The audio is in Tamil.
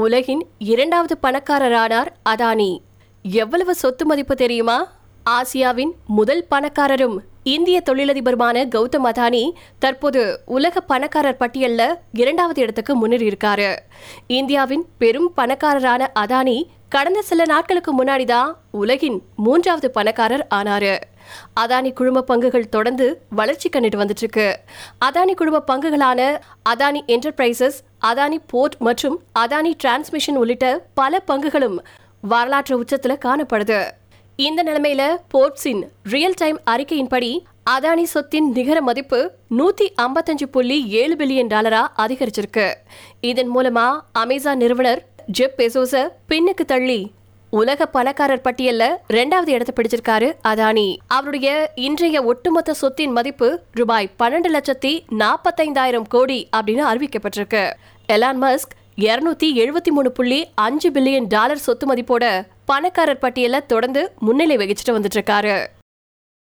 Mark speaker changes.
Speaker 1: உலகின் இரண்டாவது பணக்காரரானார் அதானி. எவ்வளவு சொத்து மதிப்பு தெரியுமா? ஆசியாவின் முதல் பணக்காரரும் இந்திய தொழிலதிபருமான கௌதம் அதானி தற்போது உலக பணக்காரர் பட்டியலில் இரண்டாவது இடத்துக்கு முன்னேறியிருக்காரு இந்தியாவின் பெரும் பணக்காரரான அதானி கடந்த சில நாட்களுக்கு முன்னாடி தான் உலகின் மூன்றாவது பணக்காரர் ஆனாரு. அதானி குழும பங்குகள் தொடர்ந்து வளர்ச்சி கண்டுட்டு வந்துட்டு இருக்கு அதானி குழும பங்குகளான அதானி என்டர்பிரைசஸ் அதானி போர்ட் மற்றும் அதானி டிரான்ஸ்மிஷன் உள்ளிட்ட பல பங்குகளும் வரலாற்று உச்சத்துல காணப்படுது. இந்த நிலைமையில போர்ட்ஸின் ரியல் டைம் அறிக்கையின்படி அதானி சொத்தின் நிகர மதிப்பு நூத்தி ஐம்பத்தஞ்சு புள்ளி ஏழு பில்லியன் டாலரா அதிகரிச்சிருக்கு. இதன் மூலமா அமேசான் நிறுவனர் ஜெப் பெசோஸ பின்னுக்கு தள்ளி உலக பணக்காரர் பட்டியல்ல ரெண்டாவது இடத்தை பிடிச்சிருக்காரு அதானி. அவருடைய இன்றைய ஒட்டுமொத்த சொத்தின் மதிப்பு ரூபாய் பன்னெண்டு லட்சத்தி நாற்பத்தைந்தாயிரம் கோடி அப்படின்னு அறிவிக்கப்பட்டிருக்கு. எலான் மஸ்க் இருநூத்தி எழுபத்தி மூணு புள்ளி அஞ்சு பில்லியன் டாலர் சொத்து மதிப்போட பணக்காரர் பட்டியல தொடர்ந்து முன்னிலை வகிச்சுட்டு வந்துட்டு இருக்காரு.